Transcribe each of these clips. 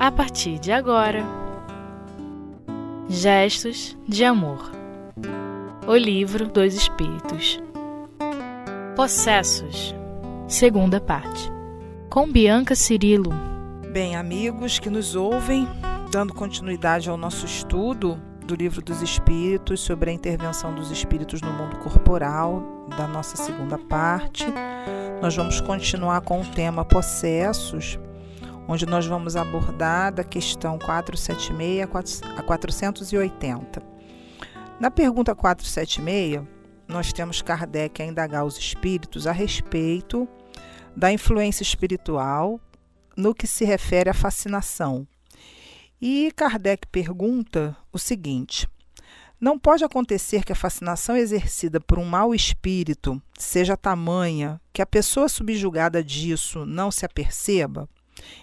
a partir de agora. Gestos de Amor. O Livro dos Espíritos. Possessos Segunda parte. Com Bianca Cirilo. Bem, amigos que nos ouvem, dando continuidade ao nosso estudo do Livro dos Espíritos sobre a intervenção dos espíritos no mundo corporal, da nossa segunda parte, nós vamos continuar com o tema Possessos onde nós vamos abordar da questão 476 a 480. Na pergunta 476, nós temos Kardec a indagar os espíritos a respeito da influência espiritual no que se refere à fascinação. E Kardec pergunta o seguinte: não pode acontecer que a fascinação exercida por um mau espírito seja tamanha que a pessoa subjugada disso não se aperceba?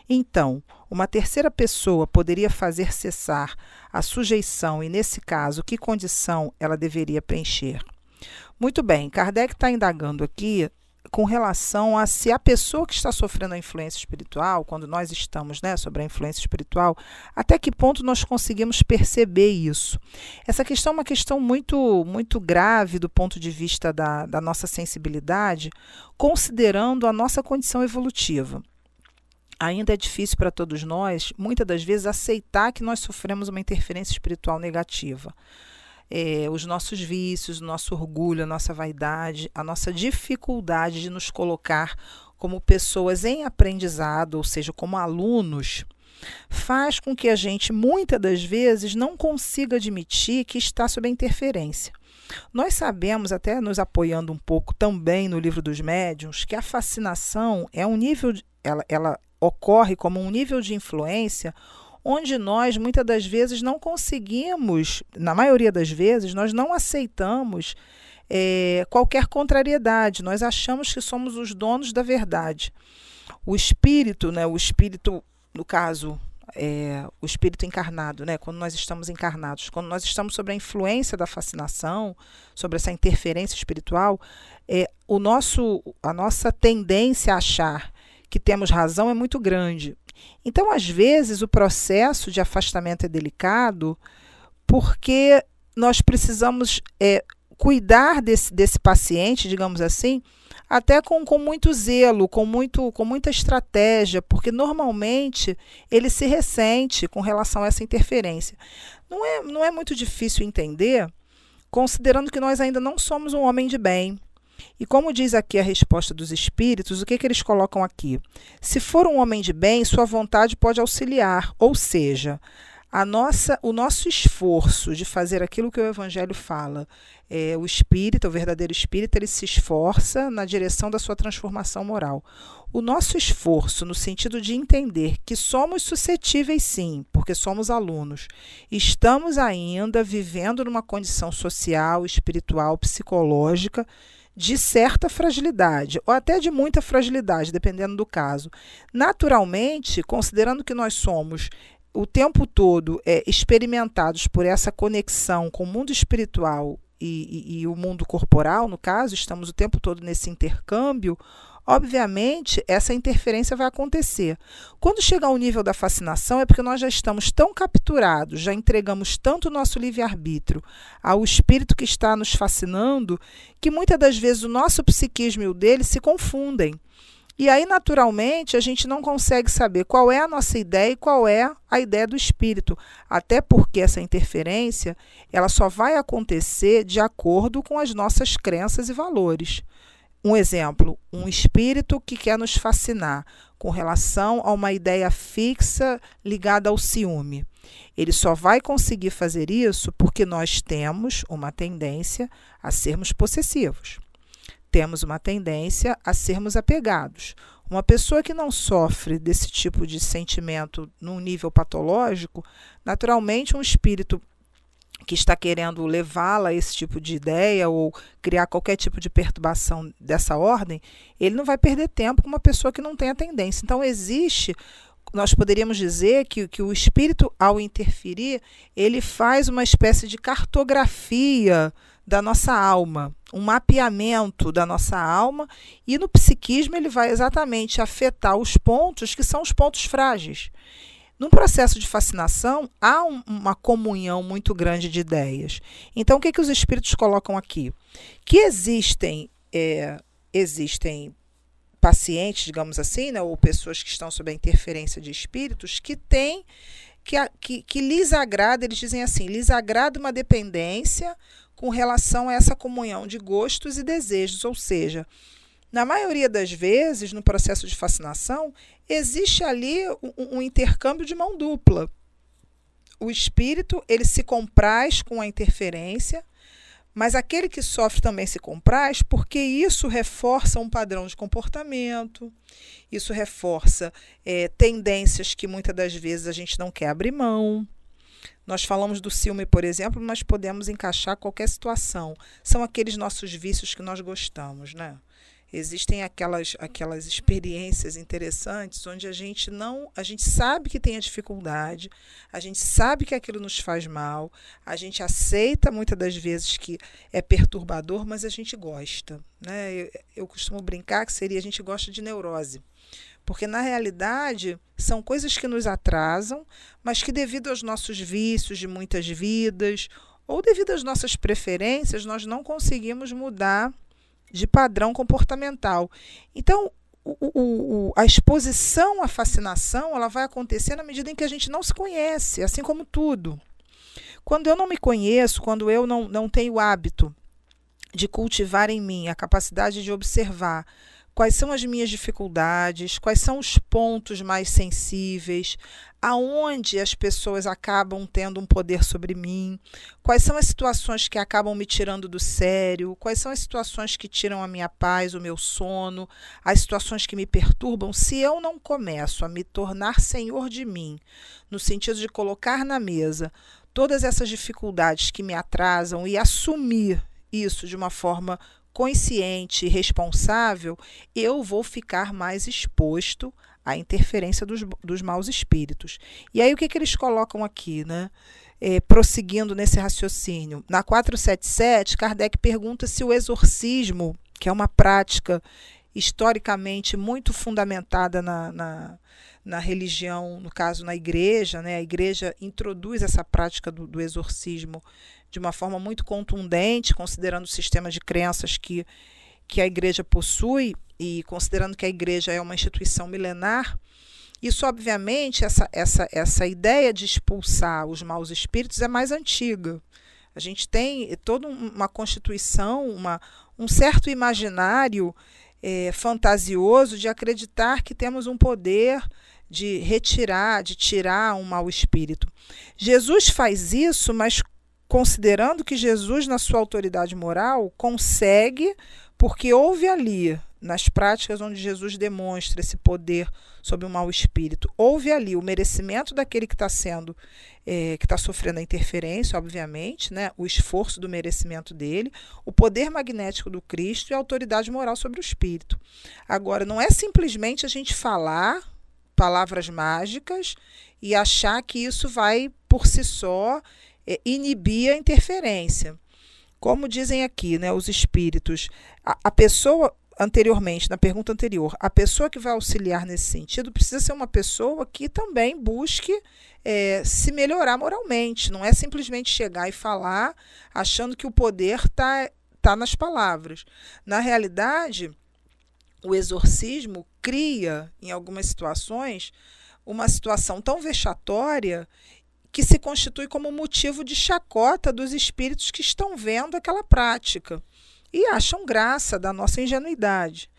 Então, uma terceira pessoa poderia fazer cessar a sujeição e, nesse caso, que condição ela deveria preencher? Muito bem, Kardec está indagando aqui com relação a se a pessoa que está sofrendo a influência espiritual, quando nós estamos né, sobre a influência espiritual, até que ponto nós conseguimos perceber isso. Essa questão é uma questão muito, muito grave do ponto de vista da, da nossa sensibilidade, considerando a nossa condição evolutiva ainda é difícil para todos nós, muitas das vezes, aceitar que nós sofremos uma interferência espiritual negativa. É, os nossos vícios, o nosso orgulho, a nossa vaidade, a nossa dificuldade de nos colocar como pessoas em aprendizado, ou seja, como alunos, faz com que a gente, muitas das vezes, não consiga admitir que está sob a interferência. Nós sabemos, até nos apoiando um pouco também no livro dos médiuns, que a fascinação é um nível, ela, ela ocorre como um nível de influência onde nós muitas das vezes não conseguimos, na maioria das vezes, nós não aceitamos é, qualquer contrariedade, nós achamos que somos os donos da verdade. O espírito, né, o espírito, no caso, é, o espírito encarnado, né, quando nós estamos encarnados, quando nós estamos sob a influência da fascinação, sobre essa interferência espiritual, é, o nosso, a nossa tendência a achar que temos razão é muito grande. Então, às vezes, o processo de afastamento é delicado porque nós precisamos é, cuidar desse, desse paciente, digamos assim, até com, com muito zelo, com, muito, com muita estratégia, porque normalmente ele se ressente com relação a essa interferência. Não é, não é muito difícil entender, considerando que nós ainda não somos um homem de bem, e como diz aqui a resposta dos espíritos, o que, que eles colocam aqui? Se for um homem de bem, sua vontade pode auxiliar, ou seja, a nossa, o nosso esforço de fazer aquilo que o Evangelho fala, é, o espírito, o verdadeiro espírito, ele se esforça na direção da sua transformação moral. O nosso esforço, no sentido de entender que somos suscetíveis, sim, porque somos alunos, estamos ainda vivendo numa condição social, espiritual, psicológica de certa fragilidade, ou até de muita fragilidade, dependendo do caso. Naturalmente, considerando que nós somos o tempo todo é, experimentados por essa conexão com o mundo espiritual e, e, e o mundo corporal, no caso, estamos o tempo todo nesse intercâmbio, obviamente essa interferência vai acontecer. Quando chegar ao nível da fascinação, é porque nós já estamos tão capturados, já entregamos tanto o nosso livre-arbítrio ao espírito que está nos fascinando, que muitas das vezes o nosso psiquismo e o dele se confundem. E aí, naturalmente, a gente não consegue saber qual é a nossa ideia e qual é a ideia do espírito, até porque essa interferência ela só vai acontecer de acordo com as nossas crenças e valores. Um exemplo, um espírito que quer nos fascinar com relação a uma ideia fixa ligada ao ciúme. Ele só vai conseguir fazer isso porque nós temos uma tendência a sermos possessivos. Temos uma tendência a sermos apegados. Uma pessoa que não sofre desse tipo de sentimento num nível patológico, naturalmente um espírito que está querendo levá-la a esse tipo de ideia ou criar qualquer tipo de perturbação dessa ordem, ele não vai perder tempo com uma pessoa que não tem a tendência. Então, existe, nós poderíamos dizer que, que o espírito, ao interferir, ele faz uma espécie de cartografia da nossa alma, um mapeamento da nossa alma, e no psiquismo ele vai exatamente afetar os pontos que são os pontos frágeis. No processo de fascinação, há um, uma comunhão muito grande de ideias. Então, o que, que os espíritos colocam aqui? Que existem, é, existem pacientes, digamos assim, né, ou pessoas que estão sob a interferência de espíritos, que têm, que, que, que lhes agrada, eles dizem assim, lhes agrada uma dependência com relação a essa comunhão de gostos e desejos, ou seja, na maioria das vezes, no processo de fascinação, existe ali um, um intercâmbio de mão dupla. O espírito ele se compraz com a interferência, mas aquele que sofre também se compraz porque isso reforça um padrão de comportamento, isso reforça é, tendências que muitas das vezes a gente não quer abrir mão. Nós falamos do ciúme, por exemplo, mas podemos encaixar qualquer situação. São aqueles nossos vícios que nós gostamos, né? Existem aquelas, aquelas experiências interessantes onde a gente não, a gente sabe que tem a dificuldade, a gente sabe que aquilo nos faz mal, a gente aceita muitas das vezes que é perturbador, mas a gente gosta. Né? Eu, eu costumo brincar que seria a gente gosta de neurose. Porque, na realidade, são coisas que nos atrasam, mas que, devido aos nossos vícios de muitas vidas, ou devido às nossas preferências, nós não conseguimos mudar de padrão comportamental. Então, o, o, a exposição à fascinação ela vai acontecer na medida em que a gente não se conhece, assim como tudo. Quando eu não me conheço, quando eu não, não tenho hábito de cultivar em mim a capacidade de observar quais são as minhas dificuldades, quais são os pontos mais sensíveis, aonde as pessoas acabam tendo um poder sobre mim, quais são as situações que acabam me tirando do sério, quais são as situações que tiram a minha paz, o meu sono, as situações que me perturbam, se eu não começo a me tornar senhor de mim, no sentido de colocar na mesa todas essas dificuldades que me atrasam e assumir isso de uma forma consciente e responsável, eu vou ficar mais exposto à interferência dos, dos maus espíritos. E aí o que, que eles colocam aqui, né? É, prosseguindo nesse raciocínio. Na 477, Kardec pergunta se o exorcismo, que é uma prática historicamente muito fundamentada na, na, na, religião, no caso na igreja, né? a igreja introduz essa prática do, do exorcismo de uma forma muito contundente, considerando o sistema de crenças que, que a igreja possui e considerando que a igreja é uma instituição milenar. Isso, obviamente, essa, essa, essa ideia de expulsar os maus espíritos é mais antiga. A gente tem toda uma constituição, uma, um certo imaginário é, fantasioso de acreditar que temos um poder de retirar, de tirar um mau espírito. Jesus faz isso, mas considerando que Jesus, na sua autoridade moral, consegue, porque houve ali, nas práticas onde Jesus demonstra esse poder sobre o mau espírito, houve ali o merecimento daquele que está sendo, é, que está sofrendo a interferência, obviamente, né, o esforço do merecimento dele, o poder magnético do Cristo e a autoridade moral sobre o espírito. Agora, não é simplesmente a gente falar palavras mágicas e achar que isso vai por si só é, inibir a interferência. Como dizem aqui, né, os espíritos, a, a pessoa anteriormente, na pergunta anterior, a pessoa que vai auxiliar nesse sentido precisa ser uma pessoa que também busque é, se melhorar moralmente. Não é simplesmente chegar e falar achando que o poder está tá nas palavras. Na realidade, o exorcismo cria, em algumas situações, uma situação tão vexatória que se constitui como motivo de chacota dos espíritos que estão vendo aquela prática e acham graça da nossa ingenuidade.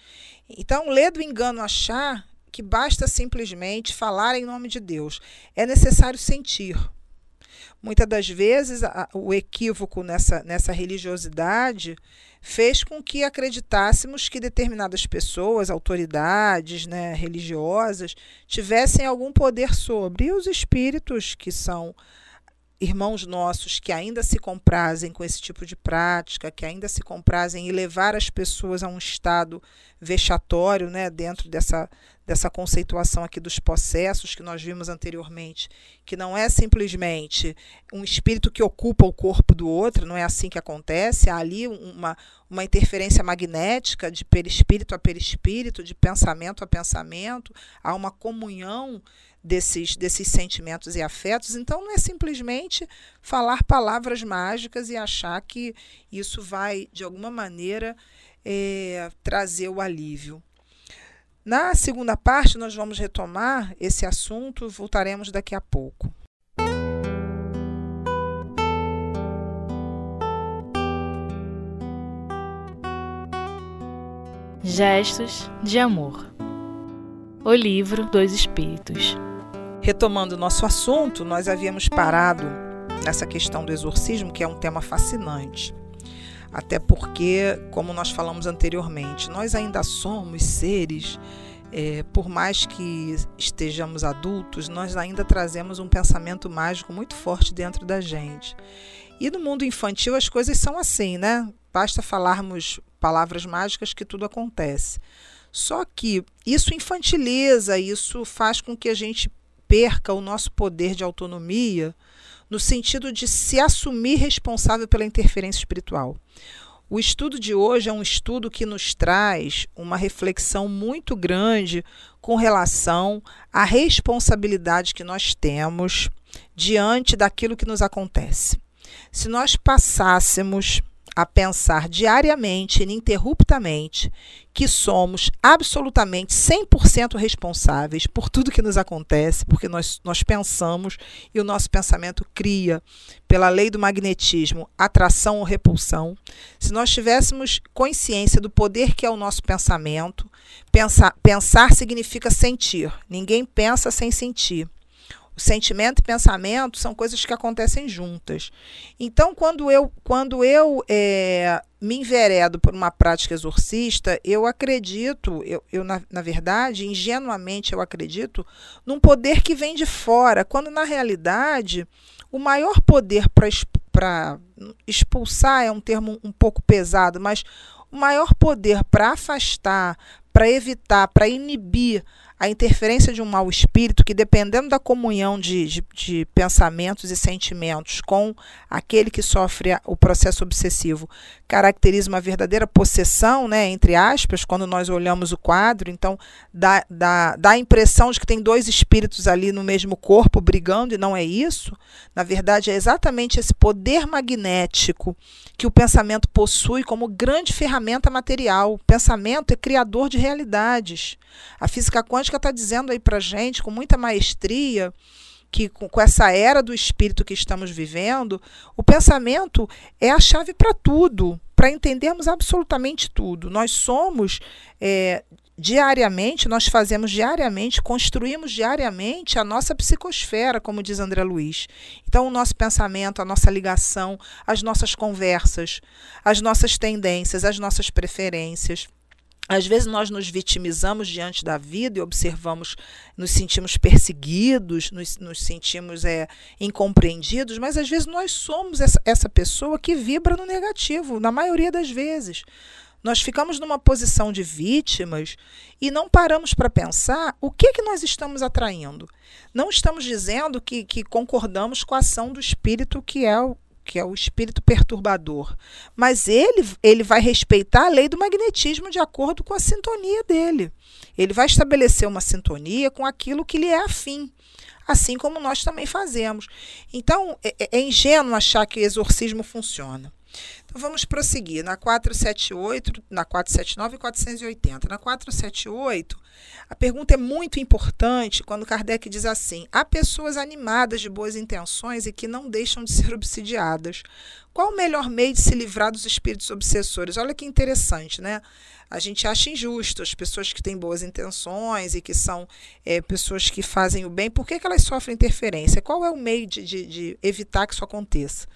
Então, lê do engano achar que basta simplesmente falar em nome de Deus. É necessário sentir. Muitas das vezes, a, o equívoco nessa, nessa religiosidade fez com que acreditássemos que determinadas pessoas, autoridades né, religiosas, tivessem algum poder sobre. E os espíritos, que são irmãos nossos que ainda se comprazem com esse tipo de prática, que ainda se comprazem em levar as pessoas a um estado vexatório, né, dentro dessa, dessa conceituação aqui dos processos que nós vimos anteriormente, que não é simplesmente um espírito que ocupa o corpo do outro, não é assim que acontece, há ali uma, uma interferência magnética de perispírito a perispírito, de pensamento a pensamento, há uma comunhão desses, desses sentimentos e afetos. Então, não é simplesmente falar palavras mágicas e achar que isso vai, de alguma maneira, é, trazer o alívio. Na segunda parte, nós vamos retomar esse assunto, voltaremos daqui a pouco. Gestos de Amor O Livro dos Espíritos. Retomando nosso assunto, nós havíamos parado nessa questão do exorcismo, que é um tema fascinante. Até porque, como nós falamos anteriormente, nós ainda somos seres, é, por mais que estejamos adultos, nós ainda trazemos um pensamento mágico muito forte dentro da gente. E no mundo infantil as coisas são assim, né? Basta falarmos palavras mágicas que tudo acontece. Só que isso infantiliza, isso faz com que a gente perca o nosso poder de autonomia no sentido de se assumir responsável pela interferência espiritual. O estudo de hoje é um estudo que nos traz uma reflexão muito grande com relação à responsabilidade que nós temos diante daquilo que nos acontece. Se nós passássemos a pensar diariamente, ininterruptamente, que somos absolutamente 100% responsáveis por tudo que nos acontece, porque nós, nós pensamos e o nosso pensamento cria, pela lei do magnetismo, atração ou repulsão. Se nós tivéssemos consciência do poder que é o nosso pensamento, pensar, pensar significa sentir. Ninguém pensa sem sentir. Sentimento e pensamento são coisas que acontecem juntas. Então, quando eu, quando eu é, me enveredo por uma prática exorcista, eu acredito, eu, eu na, na verdade, ingenuamente eu acredito, num poder que vem de fora, quando na realidade o maior poder para expulsar é um termo um pouco pesado, mas o maior poder para afastar, para evitar, para inibir a interferência de um mau espírito que, dependendo da comunhão de, de, de, pensamentos e sentimentos com aquele que sofre o processo obsessivo, caracteriza uma verdadeira possessão, né, entre aspas, quando nós olhamos o quadro. Então, dá, dá, dá a impressão de que tem dois espíritos ali no mesmo corpo brigando, e não é isso. Na verdade, é exatamente esse poder magnético que o pensamento possui como grande ferramenta material. O pensamento é criador de realidades. A física quântica está dizendo aí para gente, com muita maestria, que com, com, essa era do espírito que estamos vivendo, o pensamento é a chave para tudo, para entendermos absolutamente tudo. Nós somos é, diariamente, nós fazemos diariamente, construímos diariamente a nossa psicosfera, como diz André Luiz. Então, o nosso pensamento, a nossa ligação, as nossas conversas, as nossas tendências, as nossas preferências às vezes nós nos vitimizamos diante da vida e observamos, nos sentimos perseguidos, nos, nos sentimos é, incompreendidos, mas às vezes nós somos essa, essa pessoa que vibra no negativo, na maioria das vezes. Nós ficamos numa posição de vítimas e não paramos para pensar o que, que nós estamos atraindo. Não estamos dizendo que, que concordamos com a ação do espírito que é o, que é o espírito perturbador. Mas ele, ele vai respeitar a lei do magnetismo de acordo com a sintonia dele. Ele vai estabelecer uma sintonia com aquilo que lhe é afim. Assim como nós também fazemos. Então, é, é, é ingênuo achar que o exorcismo funciona. Vamos prosseguir. Na 478, na 479 e 480. Na 478, a pergunta é muito importante quando Kardec diz assim: há pessoas animadas de boas intenções e que não deixam de ser obsidiadas. Qual o melhor meio de se livrar dos espíritos obsessores? Olha que interessante, né? A gente acha injusto as pessoas que têm boas intenções e que são é, pessoas que fazem o bem, por que, que elas sofrem interferência? Qual é o meio de, de, de evitar que isso aconteça?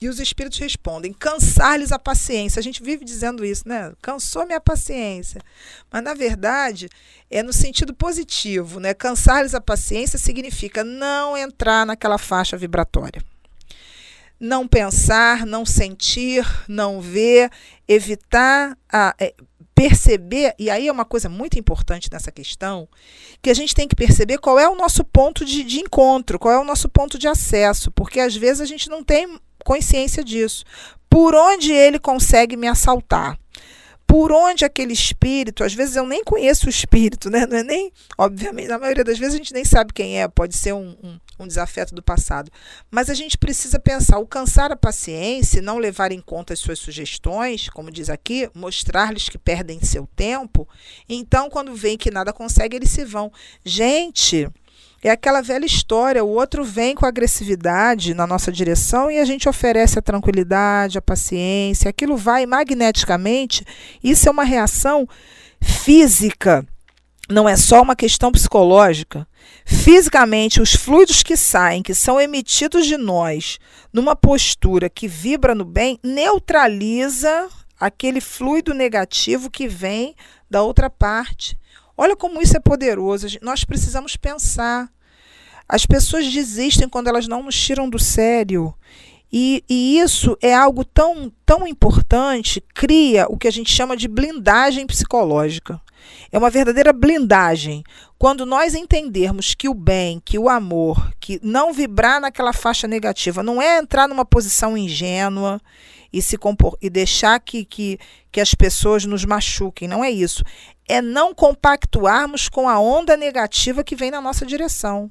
E os espíritos respondem: cansar-lhes a paciência. A gente vive dizendo isso, né? Cansou minha paciência. Mas, na verdade, é no sentido positivo, né? Cansar-lhes a paciência significa não entrar naquela faixa vibratória. Não pensar, não sentir, não ver, evitar a. É, perceber, e aí é uma coisa muito importante nessa questão, que a gente tem que perceber qual é o nosso ponto de, de encontro, qual é o nosso ponto de acesso, porque às vezes a gente não tem consciência disso. Por onde ele consegue me assaltar? por onde aquele espírito, às vezes eu nem conheço o espírito, né? Não é nem, obviamente, na maioria das vezes a gente nem sabe quem é, pode ser um, um, um desafeto do passado. Mas a gente precisa pensar, alcançar a paciência, não levar em conta as suas sugestões, como diz aqui, mostrar-lhes que perdem seu tempo. Então, quando veem que nada consegue, eles se vão. Gente, é aquela velha história, o outro vem com agressividade na nossa direção e a gente oferece a tranquilidade, a paciência, aquilo vai magneticamente. Isso é uma reação física, não é só uma questão psicológica. Fisicamente, os fluidos que saem, que são emitidos de nós, numa postura que vibra no bem, neutraliza aquele fluido negativo que vem da outra parte. Olha como isso é poderoso. Nós precisamos pensar. As pessoas desistem quando elas não nos tiram do sério. E, e, isso é algo tão, tão importante, cria o que a gente chama de blindagem psicológica. É uma verdadeira blindagem. Quando nós entendermos que o bem, que o amor, que não vibrar naquela faixa negativa, não é entrar numa posição ingênua e se compor, e deixar que, que, que as pessoas nos machuquem, não é isso é não compactuarmos com a onda negativa que vem na nossa direção.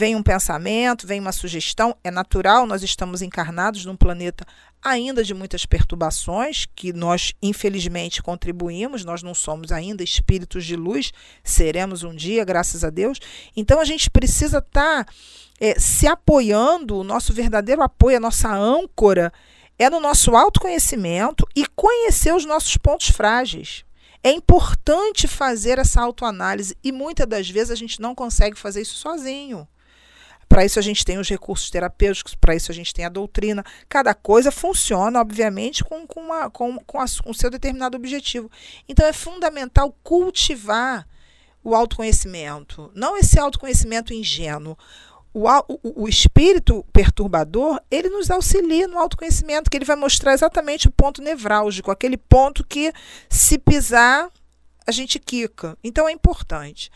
Vem um pensamento, vem uma sugestão, é natural, nós estamos encarnados num planeta ainda de muitas perturbações, que nós infelizmente contribuímos, nós não somos ainda espíritos de luz, seremos um dia, graças a Deus. Então a gente precisa estar tá, é, se apoiando, o nosso verdadeiro apoio, a nossa âncora, é no nosso autoconhecimento e conhecer os nossos pontos frágeis. É importante fazer essa autoanálise e muitas das vezes a gente não consegue fazer isso sozinho. Para isso a gente tem os recursos terapêuticos, para isso a gente tem a doutrina. Cada coisa funciona, obviamente, com, com, uma, com, com, a, com seu determinado objetivo. Então é fundamental cultivar o autoconhecimento, não esse autoconhecimento ingênuo o, o, o, espírito perturbador, ele nos auxilia no autoconhecimento, que ele vai mostrar exatamente o ponto nevrálgico, aquele ponto que, se pisar, a gente quica. Então é importante.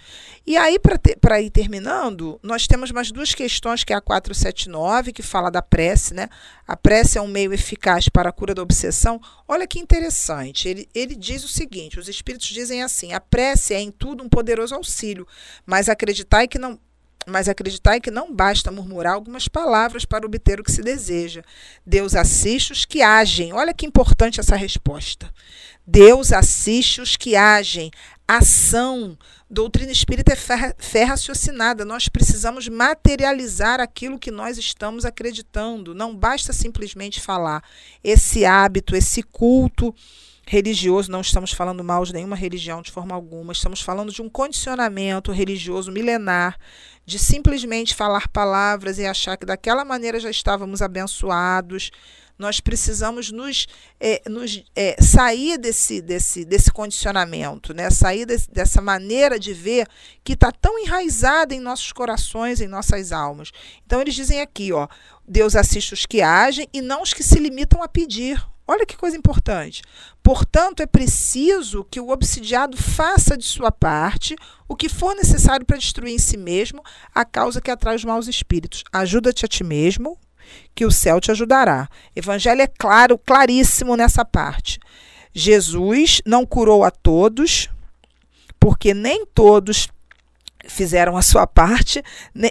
E aí, para ir terminando, nós temos mais duas questões, que é a 479, que fala da prece, né? A prece é um meio eficaz para a cura da obsessão. Olha que interessante. Ele, ele diz o seguinte: os espíritos dizem assim: a prece é em tudo um poderoso auxílio, mas acreditai que não mas acreditai que não basta murmurar algumas palavras para obter o que se deseja. Deus assiste os que agem. Olha que importante essa resposta. Deus assiste os que agem. Ação. Doutrina espírita é fé raciocinada. Nós precisamos materializar aquilo que nós estamos acreditando. Não basta simplesmente falar. Esse hábito, esse culto religioso, não estamos falando mal de nenhuma religião de forma alguma, estamos falando de um condicionamento religioso milenar, de simplesmente falar palavras e achar que daquela maneira já estávamos abençoados. Nós precisamos nos, é, nos é, sair desse, desse, desse condicionamento, né? sair desse, dessa maneira de ver que está tão enraizada em nossos corações, em nossas almas. Então, eles dizem aqui: ó, Deus assiste os que agem e não os que se limitam a pedir. Olha que coisa importante. Portanto, é preciso que o obsidiado faça de sua parte o que for necessário para destruir em si mesmo a causa que atrai os maus espíritos. Ajuda-te a ti mesmo, que o céu te ajudará. Evangelho é claro, claríssimo nessa parte. Jesus não curou a todos, porque nem todos fizeram a sua parte.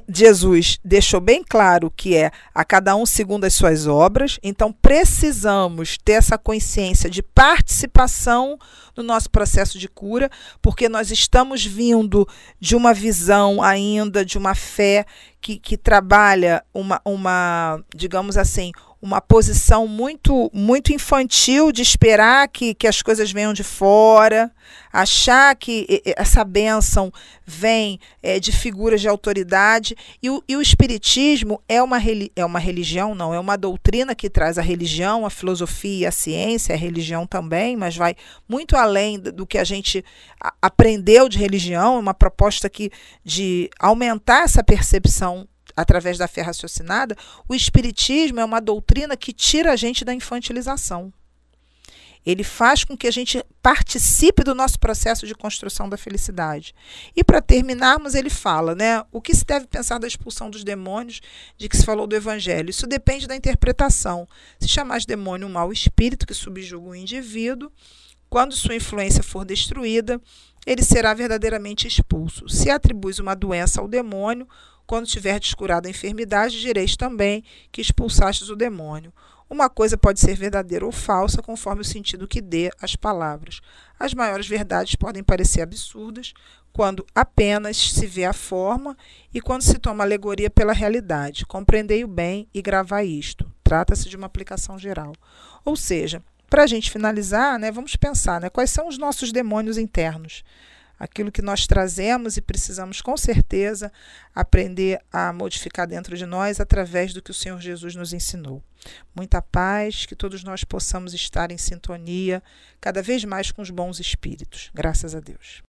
Jesus deixou bem claro que é a cada um segundo as suas obras, então precisamos ter essa consciência de participação no nosso processo de cura, porque nós estamos vindo de uma visão ainda, de uma fé que, que trabalha uma, uma, digamos assim, uma posição muito muito infantil de esperar que, que as coisas venham de fora, achar que essa bênção vem é, de figuras de autoridade. E o, e o Espiritismo é uma, é uma religião, não, é uma doutrina que traz a religião, a filosofia, a ciência, a religião também, mas vai muito além do que a gente aprendeu de religião, é uma proposta que, de aumentar essa percepção através da fé raciocinada, o espiritismo é uma doutrina que tira a gente da infantilização. Ele faz com que a gente participe do nosso processo de construção da felicidade. E para terminarmos, ele fala, né, o que se deve pensar da expulsão dos demônios, de que se falou do evangelho. Isso depende da interpretação. Se chamar de demônio um mau espírito que subjuga o indivíduo, Quando sua influência for destruída, ele será verdadeiramente expulso. Se atribuis uma doença ao demônio, quando tiver descurado a enfermidade, direis também que expulsastes o demônio. Uma coisa pode ser verdadeira ou falsa, conforme o sentido que dê às palavras. As maiores verdades podem parecer absurdas quando apenas se vê a forma e quando se toma alegoria pela realidade. Compreendei o bem e gravai isto. Trata-se de uma aplicação geral. Ou seja, para a gente finalizar, né, vamos pensar né, quais são os nossos demônios internos aquilo que nós trazemos e precisamos com certeza aprender a modificar dentro de nós através do que o Senhor Jesus nos ensinou. Muita paz, que todos nós possamos estar em sintonia cada vez mais com os bons espíritos. Graças a Deus.